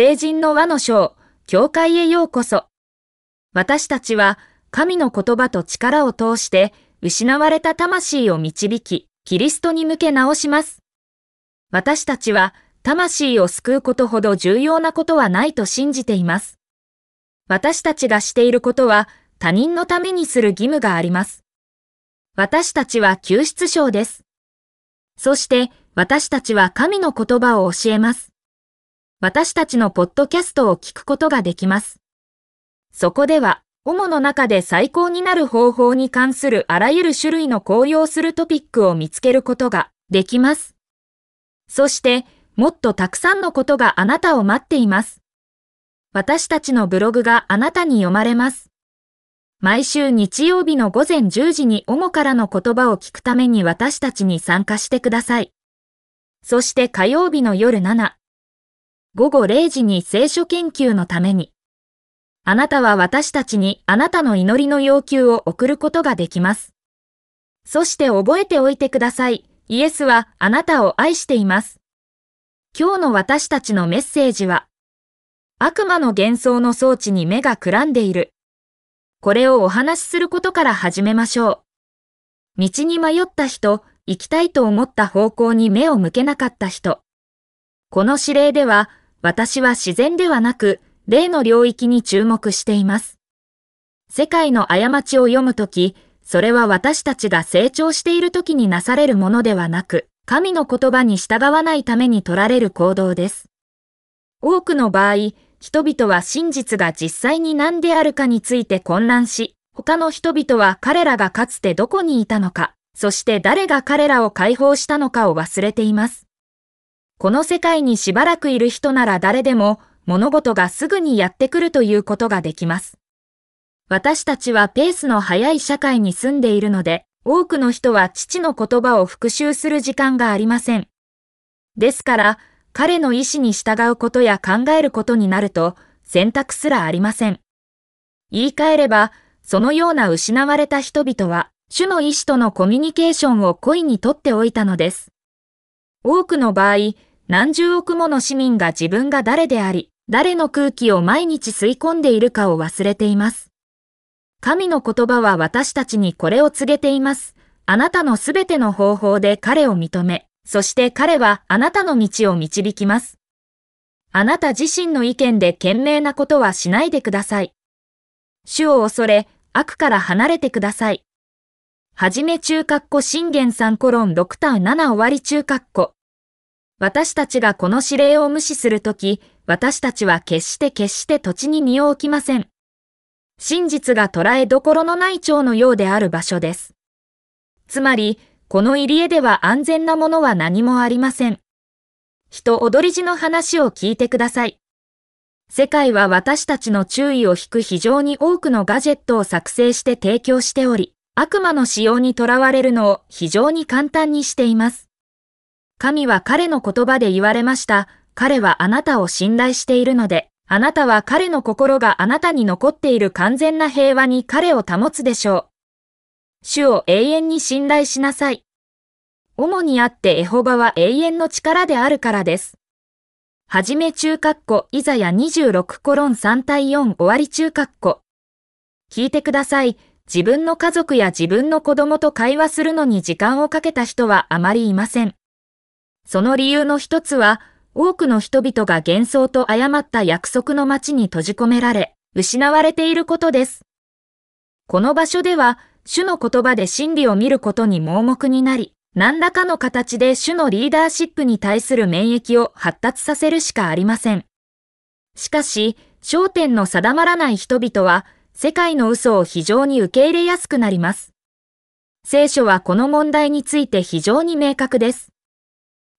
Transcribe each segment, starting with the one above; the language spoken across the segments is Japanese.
聖人の和の章、教会へようこそ。私たちは、神の言葉と力を通して、失われた魂を導き、キリストに向け直します。私たちは、魂を救うことほど重要なことはないと信じています。私たちがしていることは、他人のためにする義務があります。私たちは救出症です。そして、私たちは神の言葉を教えます。私たちのポッドキャストを聞くことができます。そこでは、主の中で最高になる方法に関するあらゆる種類の高揚するトピックを見つけることができます。そして、もっとたくさんのことがあなたを待っています。私たちのブログがあなたに読まれます。毎週日曜日の午前10時に主からの言葉を聞くために私たちに参加してください。そして火曜日の夜7、午後0時に聖書研究のために。あなたは私たちにあなたの祈りの要求を送ることができます。そして覚えておいてください。イエスはあなたを愛しています。今日の私たちのメッセージは、悪魔の幻想の装置に目がくらんでいる。これをお話しすることから始めましょう。道に迷った人、行きたいと思った方向に目を向けなかった人。この指令では、私は自然ではなく、霊の領域に注目しています。世界の過ちを読むとき、それは私たちが成長しているときになされるものではなく、神の言葉に従わないために取られる行動です。多くの場合、人々は真実が実際に何であるかについて混乱し、他の人々は彼らがかつてどこにいたのか、そして誰が彼らを解放したのかを忘れています。この世界にしばらくいる人なら誰でも物事がすぐにやってくるということができます。私たちはペースの速い社会に住んでいるので、多くの人は父の言葉を復習する時間がありません。ですから、彼の意志に従うことや考えることになると、選択すらありません。言い換えれば、そのような失われた人々は、主の意志とのコミュニケーションを恋にとっておいたのです。多くの場合、何十億もの市民が自分が誰であり、誰の空気を毎日吸い込んでいるかを忘れています。神の言葉は私たちにこれを告げています。あなたのすべての方法で彼を認め、そして彼はあなたの道を導きます。あなた自身の意見で賢明なことはしないでください。主を恐れ、悪から離れてください。はじめ中括弧信玄3コロン6ター7終わり中括弧私たちがこの指令を無視するとき、私たちは決して決して土地に身を置きません。真実が捉えどころのない蝶のようである場所です。つまり、この入り江では安全なものは何もありません。人踊り地の話を聞いてください。世界は私たちの注意を引く非常に多くのガジェットを作成して提供しており、悪魔の使用にとらわれるのを非常に簡単にしています。神は彼の言葉で言われました。彼はあなたを信頼しているので、あなたは彼の心があなたに残っている完全な平和に彼を保つでしょう。主を永遠に信頼しなさい。主にあってエホバは永遠の力であるからです。はじめ中括弧、イザヤ26コロン3対4終わり中括弧。聞いてください。自分の家族や自分の子供と会話するのに時間をかけた人はあまりいません。その理由の一つは、多くの人々が幻想と誤った約束の街に閉じ込められ、失われていることです。この場所では、主の言葉で真理を見ることに盲目になり、何らかの形で主のリーダーシップに対する免疫を発達させるしかありません。しかし、焦点の定まらない人々は、世界の嘘を非常に受け入れやすくなります。聖書はこの問題について非常に明確です。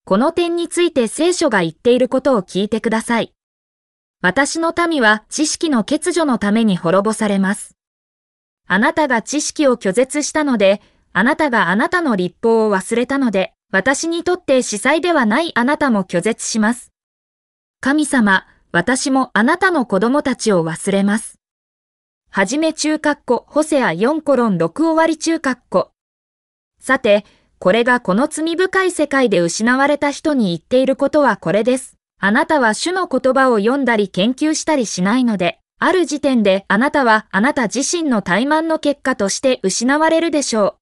この点について聖書が言っていることを聞いてください。私の民は知識の欠如のために滅ぼされます。あなたが知識を拒絶したので、あなたがあなたの立法を忘れたので、私にとって司祭ではないあなたも拒絶します。神様、私もあなたの子供たちを忘れます。はじめ中括弧、ホセア4コロン6終わり中括弧。さて、これがこの罪深い世界で失われた人に言っていることはこれです。あなたは主の言葉を読んだり研究したりしないので、ある時点であなたはあなた自身の怠慢の結果として失われるでしょ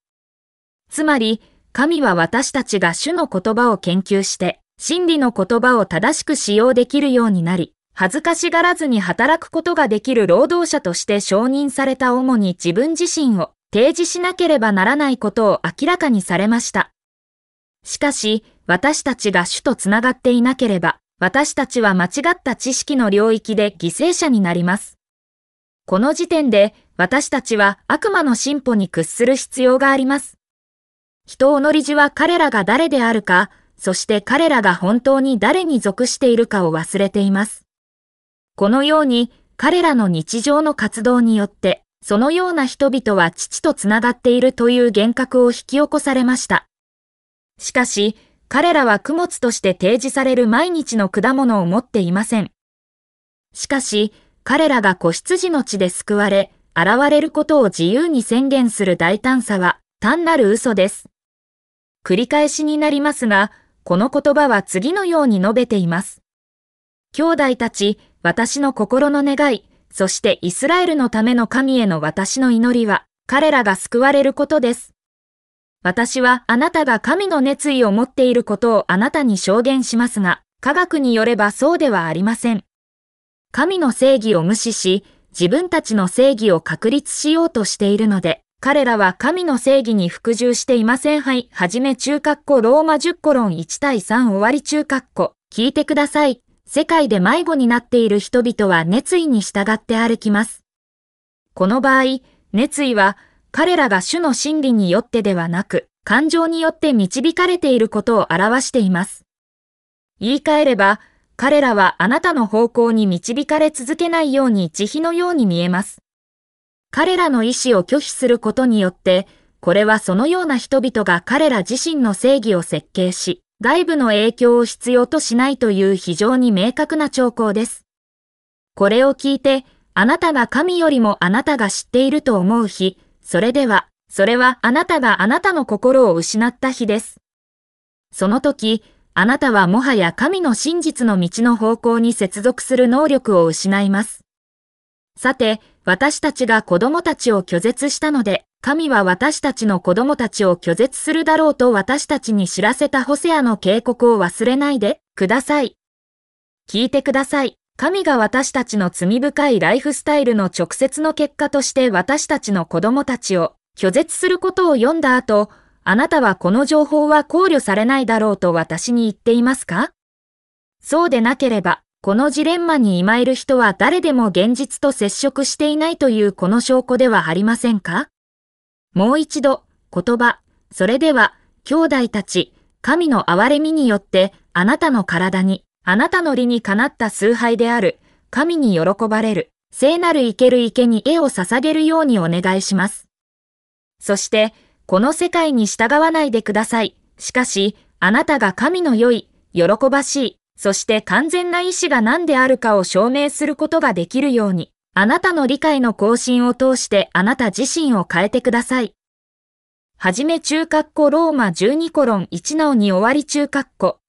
う。つまり、神は私たちが主の言葉を研究して、真理の言葉を正しく使用できるようになり、恥ずかしがらずに働くことができる労働者として承認された主に自分自身を提示しなければならないことを明らかにされました。しかし、私たちが主とつながっていなければ、私たちは間違った知識の領域で犠牲者になります。この時点で私たちは悪魔の進歩に屈する必要があります。人を乗りじは彼らが誰であるか、そして彼らが本当に誰に属しているかを忘れています。このように彼らの日常の活動によって、そのような人々は父とつながっているという幻覚を引き起こされました。しかし、彼らは供物として提示される毎日の果物を持っていません。しかし、彼らが子羊の地で救われ、現れることを自由に宣言する大胆さは単なる嘘です。繰り返しになりますが、この言葉は次のように述べています。兄弟たち、私の心の願い、そしてイスラエルのための神への私の祈りは、彼らが救われることです。私はあなたが神の熱意を持っていることをあなたに証言しますが、科学によればそうではありません。神の正義を無視し、自分たちの正義を確立しようとしているので、彼らは神の正義に服従していません。はい、はじめ中括弧ローマ10コロン1対3終わり中括弧。聞いてください。世界で迷子になっている人々は熱意に従って歩きます。この場合、熱意は彼らが主の真理によってではなく、感情によって導かれていることを表しています。言い換えれば、彼らはあなたの方向に導かれ続けないように慈悲のように見えます。彼らの意志を拒否することによって、これはそのような人々が彼ら自身の正義を設計し、外部の影響を必要としないという非常に明確な兆候です。これを聞いて、あなたが神よりもあなたが知っていると思う日、それでは、それはあなたがあなたの心を失った日です。その時、あなたはもはや神の真実の道の方向に接続する能力を失います。さて、私たちが子供たちを拒絶したので、神は私たちの子供たちを拒絶するだろうと私たちに知らせたホセアの警告を忘れないでください。聞いてください。神が私たちの罪深いライフスタイルの直接の結果として私たちの子供たちを拒絶することを読んだ後、あなたはこの情報は考慮されないだろうと私に言っていますか？そうでなければ、このジレンマに今いる人は誰でも現実と接触していないというこの証拠ではありませんか？もう一度、言葉、それでは、兄弟たち、神の憐れみによってあなたの体にあなたの理にかなった崇拝である、神に喜ばれる、聖なる生ける池に絵を捧げるようにお願いします。そして、この世界に従わないでください。しかし、あなたが神の良い、喜ばしい、そして完全な意志が何であるかを証明することができるように、あなたの理解の更新を通してあなた自身を変えてください。はじめ中括弧ローマ12コロン1の2終わり中括弧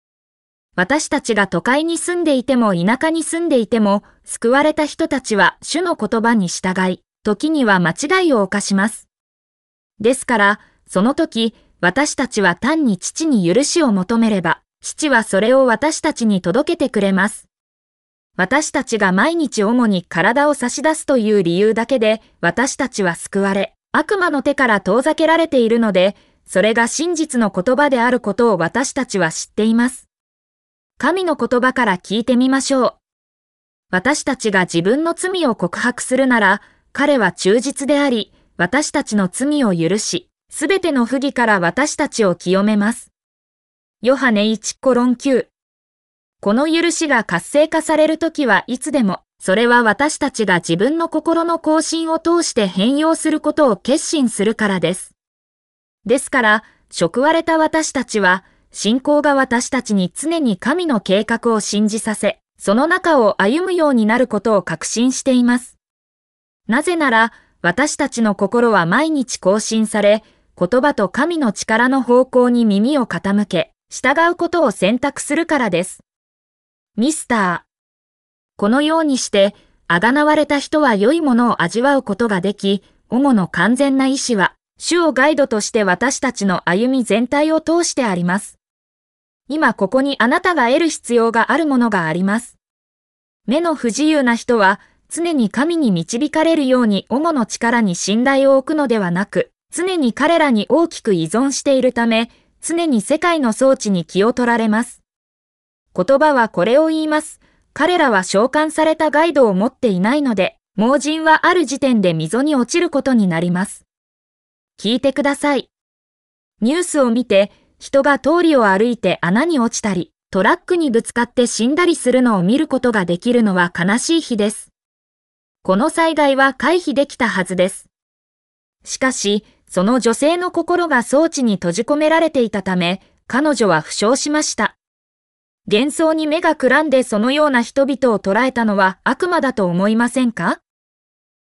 私たちが都会に住んでいても田舎に住んでいても、救われた人たちは主の言葉に従い、時には間違いを犯します。ですから、その時、私たちは単に父に許しを求めれば、父はそれを私たちに届けてくれます。私たちが毎日主に体を差し出すという理由だけで、私たちは救われ、悪魔の手から遠ざけられているので、それが真実の言葉であることを私たちは知っています。神の言葉から聞いてみましょう。私たちが自分の罪を告白するなら、彼は忠実であり、私たちの罪を許し、すべての不義から私たちを清めます。ヨハネ1コロン9この許しが活性化されるときはいつでも、それは私たちが自分の心の更新を通して変容することを決心するからです。ですから、食われた私たちは、信仰が私たちに常に神の計画を信じさせ、その中を歩むようになることを確信しています。なぜなら、私たちの心は毎日更新され、言葉と神の力の方向に耳を傾け、従うことを選択するからです。ミスター。このようにして、あがなわれた人は良いものを味わうことができ、主の完全な意志は、主をガイドとして私たちの歩み全体を通してあります。今ここにあなたが得る必要があるものがあります。目の不自由な人は、常に神に導かれるように主の力に信頼を置くのではなく、常に彼らに大きく依存しているため、常に世界の装置に気を取られます。言葉はこれを言います。彼らは召喚されたガイドを持っていないので、盲人はある時点で溝に落ちることになります。聞いてください。ニュースを見て、人が通りを歩いて穴に落ちたり、トラックにぶつかって死んだりするのを見ることができるのは悲しい日です。この災害は回避できたはずです。しかし、その女性の心が装置に閉じ込められていたため、彼女は負傷しました。幻想に目がくらんでそのような人々を捉えたのは悪魔だと思いませんか？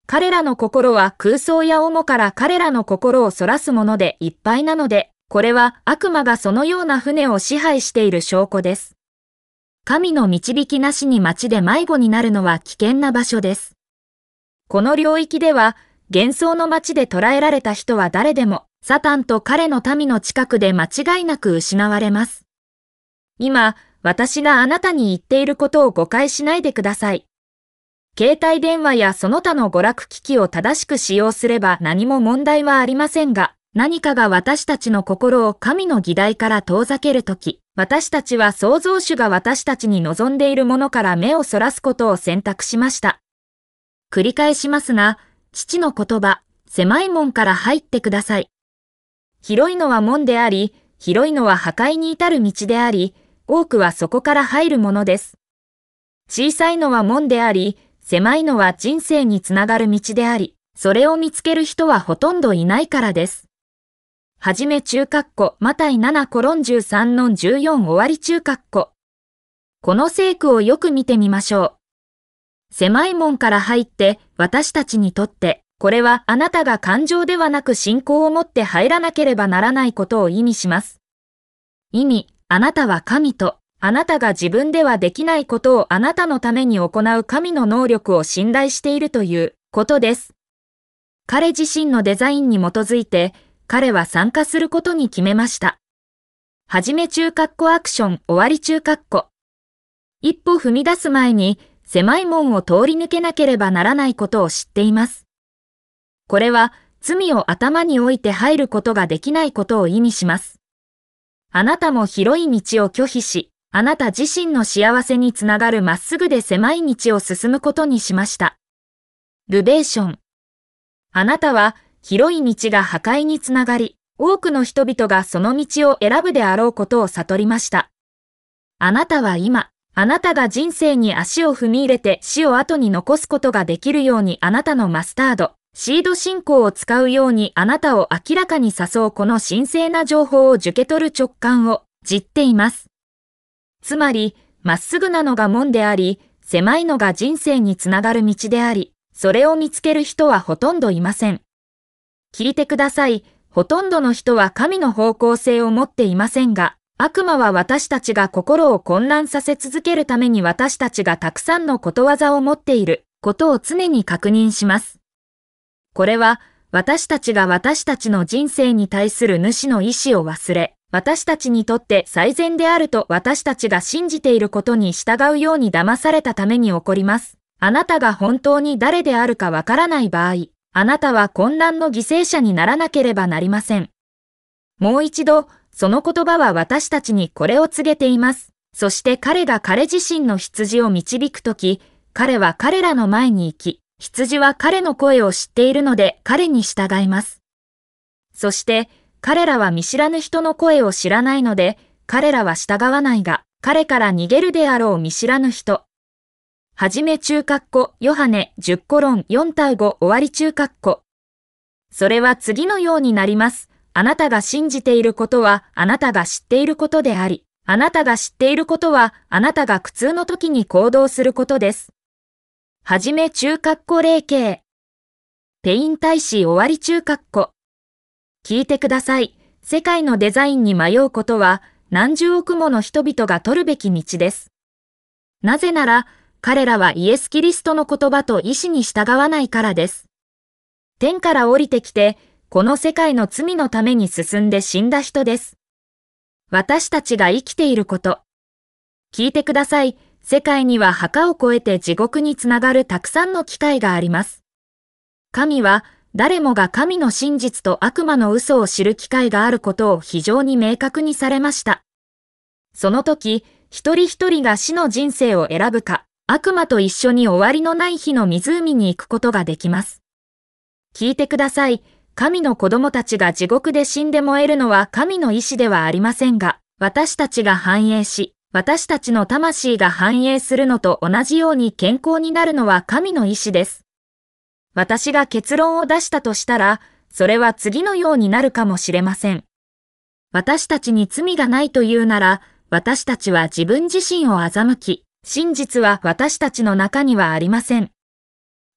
彼らの心は空想や主から彼らの心を逸らすものでいっぱいなので、これは悪魔がそのような船を支配している証拠です。神の導きなしに街で迷子になるのは危険な場所です。この領域では、幻想の街で捉えられた人は誰でも、サタンと彼の民の近くで間違いなく失われます。今、私があなたに言っていることを誤解しないでください。携帯電話やその他の娯楽機器を正しく使用すれば何も問題はありませんが、何かが私たちの心を神の議題から遠ざけるとき、私たちは創造主が私たちに望んでいるものから目をそらすことを選択しました。繰り返しますが、父の言葉、狭い門から入ってください。広いのは門であり、広いのは破壊に至る道であり、多くはそこから入るものです。小さいのは門であり、狭いのは人生につながる道であり、それを見つける人はほとんどいないからです。はじめ中括弧、マタイ7コロン13の14終わり中括弧。この聖句をよく見てみましょう。狭い門から入って私たちにとって、これはあなたが感情ではなく信仰を持って入らなければならないことを意味します。意味、あなたは神と、あなたが自分ではできないことをあなたのために行う神の能力を信頼しているということです。彼自身のデザインに基づいて、彼は参加することに決めました。はじめ中括弧アクション終わり中括弧。一歩踏み出す前に狭い門を通り抜けなければならないことを知っています。これは罪を頭に置いて入ることができないことを意味します。あなたも広い道を拒否し、あなた自身の幸せにつながるまっすぐで狭い道を進むことにしました。ルベーション。あなたは広い道が破壊につながり、多くの人々がその道を選ぶであろうことを悟りました。あなたは今、あなたが人生に足を踏み入れて死を後に残すことができるようにあなたのマスタード、シード信仰を使うようにあなたを明らかに誘うこの神聖な情報を受け取る直感をじっています。つまり、まっすぐなのが門であり、狭いのが人生につながる道であり、それを見つける人はほとんどいません。聞いてください。ほとんどの人は神の方向性を持っていませんが、悪魔は私たちが心を混乱させ続けるために私たちがたくさんのことわざを持っていることを常に確認します。これは、私たちが私たちの人生に対する主の意志を忘れ、私たちにとって最善であると私たちが信じていることに従うように騙されたために起こります。あなたが本当に誰であるかわからない場合、あなたは混乱の犠牲者にならなければなりません。もう一度、その言葉は私たちにこれを告げています。そして彼が彼自身の羊を導くとき、彼は彼らの前に行き、羊は彼の声を知っているので彼に従います。そして彼らは見知らぬ人の声を知らないので彼らは従わないが彼から逃げるであろう見知らぬ人。はじめ中括弧ヨハネ10コロン4対5終わり中括弧。それは次のようになります。あなたが信じていることはあなたが知っていることであり、あなたが知っていることはあなたが苦痛の時に行動することです。はじめ中括弧霊形。ペイン大使終わり中括弧。聞いてください。世界のデザインに迷うことは何十億もの人々が取るべき道です。なぜなら、彼らはイエス・キリストの言葉と意志に従わないからです。天から降りてきて、この世界の罪のために進んで死んだ人です。私たちが生きていること。聞いてください。世界には墓を越えて地獄につながるたくさんの機会があります。神は誰もが神の真実と悪魔の嘘を知る機会があることを非常に明確にされました。その時、一人一人が死の人生を選ぶか、悪魔と一緒に終わりのない日の湖に行くことができます。聞いてください。神の子供たちが地獄で死んで燃えるのは神の意志ではありませんが、私たちが繁栄し、私たちの魂が繁栄するのと同じように健康になるのは神の意志です。私が結論を出したとしたら、それは次のようになるかもしれません。私たちに罪がないというなら、私たちは自分自身を欺き、真実は私たちの中にはありません。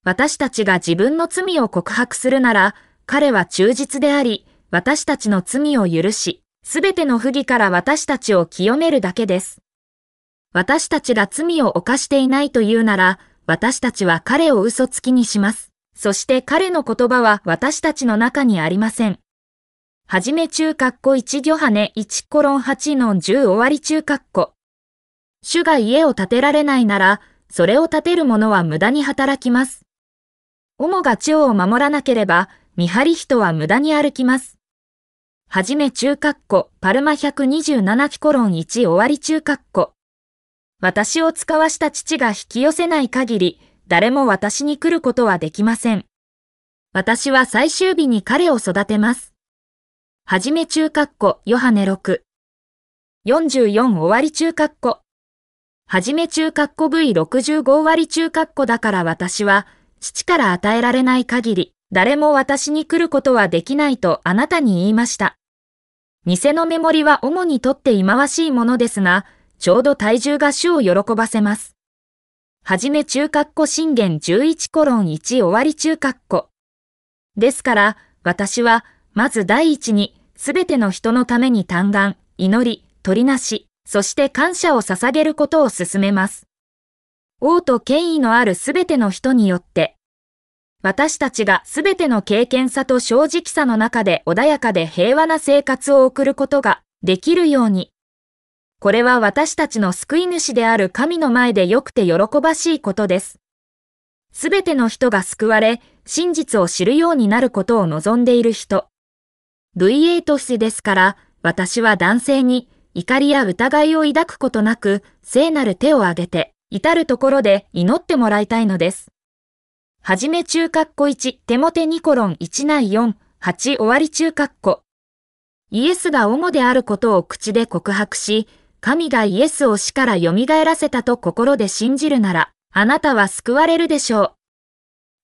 私たちが自分の罪を告白するなら、彼は忠実であり、私たちの罪を許し、すべての不義から私たちを清めるだけです。私たちが罪を犯していないというなら、私たちは彼を嘘つきにします。そして彼の言葉は私たちの中にありません。はじめ中括弧一魚羽1コロン8の10終わり中括弧。主が家を建てられないなら、それを建てる者は無駄に働きます。主が地を守らなければ、見張り人は無駄に歩きます。はじめ中括弧パルマ127キコロン1終わり中括弧。私を使わした父が引き寄せない限り、誰も私に来ることはできません。私は最終日に彼を育てます。はじめ中括弧ヨハネ6。44終わり中括弧。はじめ中括弧 V65 終わり中括弧だから私は、父から与えられない限り、誰も私に来ることはできないとあなたに言いました。偽のメモリは主にとって忌まわしいものですが、ちょうど体重が主を喜ばせます。はじめ中括弧信玄11コロン1終わり中括弧。ですから、私は、まず第一に、すべての人のために嘆願、祈り、取りなし、そして感謝を捧げることを進めます。王と権威のあるすべての人によって、私たちがすべての経験さと正直さの中で穏やかで平和な生活を送ることができるように、これは私たちの救い主である神の前で良くて喜ばしいことです。すべての人が救われ、真実を知るようになることを望んでいる人。V8 トスですから、私は男性に怒りや疑いを抱くことなく、聖なる手を挙げて、至るところで祈ってもらいたいのです。はじめ中括弧1、テモテニコロン1内4、8終わり中括弧。イエスが主であることを口で告白し、神がイエスを死から蘇らせたと心で信じるなら、あなたは救われるでしょ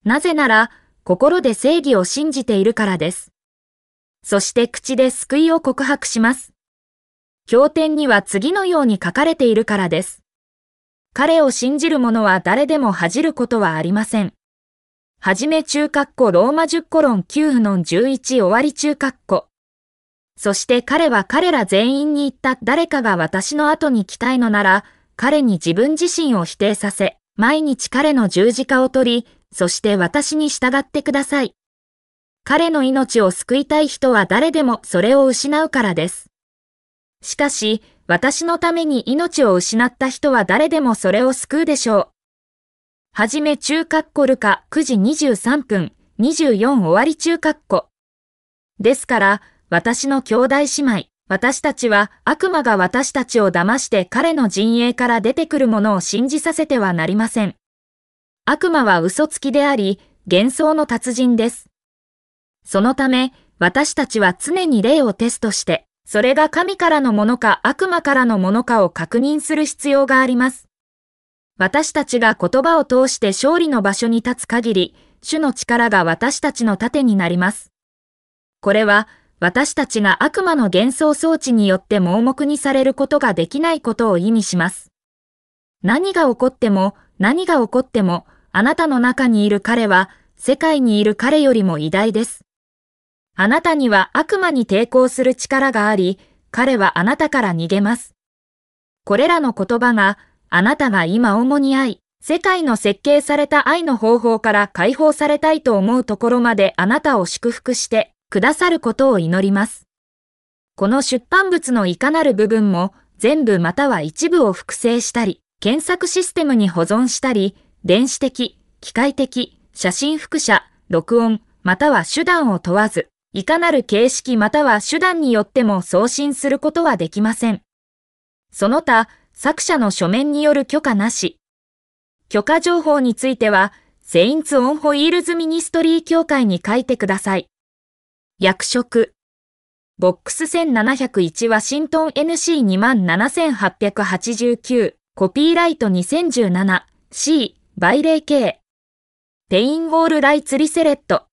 う。なぜなら、心で正義を信じているからです。そして口で救いを告白します。経典には次のように書かれているからです。彼を信じる者は誰でも恥じることはありません。はじめ中括弧ローマ10コロン9の11終わり中括弧。そして彼は彼ら全員に言った誰かが私の後に来たいのなら、彼に自分自身を否定させ、毎日彼の十字架を取り、そして私に従ってください。彼の命を救いたい人は誰でもそれを失うからです。しかし、私のために命を失った人は誰でもそれを救うでしょう。はじめ中括弧ルカ9時23分24終わり中括弧。ですから、私の兄弟姉妹、私たちは悪魔が私たちを騙して彼の陣営から出てくるものを信じさせてはなりません。悪魔は嘘つきであり、幻想の達人です。そのため、私たちは常に霊をテストして、それが神からのものか悪魔からのものかを確認する必要があります。私たちが言葉を通して勝利の場所に立つ限り、主の力が私たちの盾になります。これは、私たちが悪魔の幻想装置によって盲目にされることができないことを意味します。何が起こっても、何が起こっても、あなたの中にいる彼は、世界にいる彼よりも偉大です。あなたには悪魔に抵抗する力があり、彼はあなたから逃げます。これらの言葉が、あなたが今主に愛、世界の設計された愛の方法から解放されたいと思うところまであなたを祝福してくださることを祈ります。この出版物のいかなる部分も全部または一部を複製したり、検索システムに保存したり、電子的、機械的、写真複写、録音、または手段を問わず、いかなる形式または手段によっても送信することはできません。その他、作者の書面による許可なし。許可情報については、 Saints on Wheels Ministry 協会に書いてください。役職。ボックス1701ワシントン NC27889 Copyright 2017 C by レイ K ペイン All Rights Reserved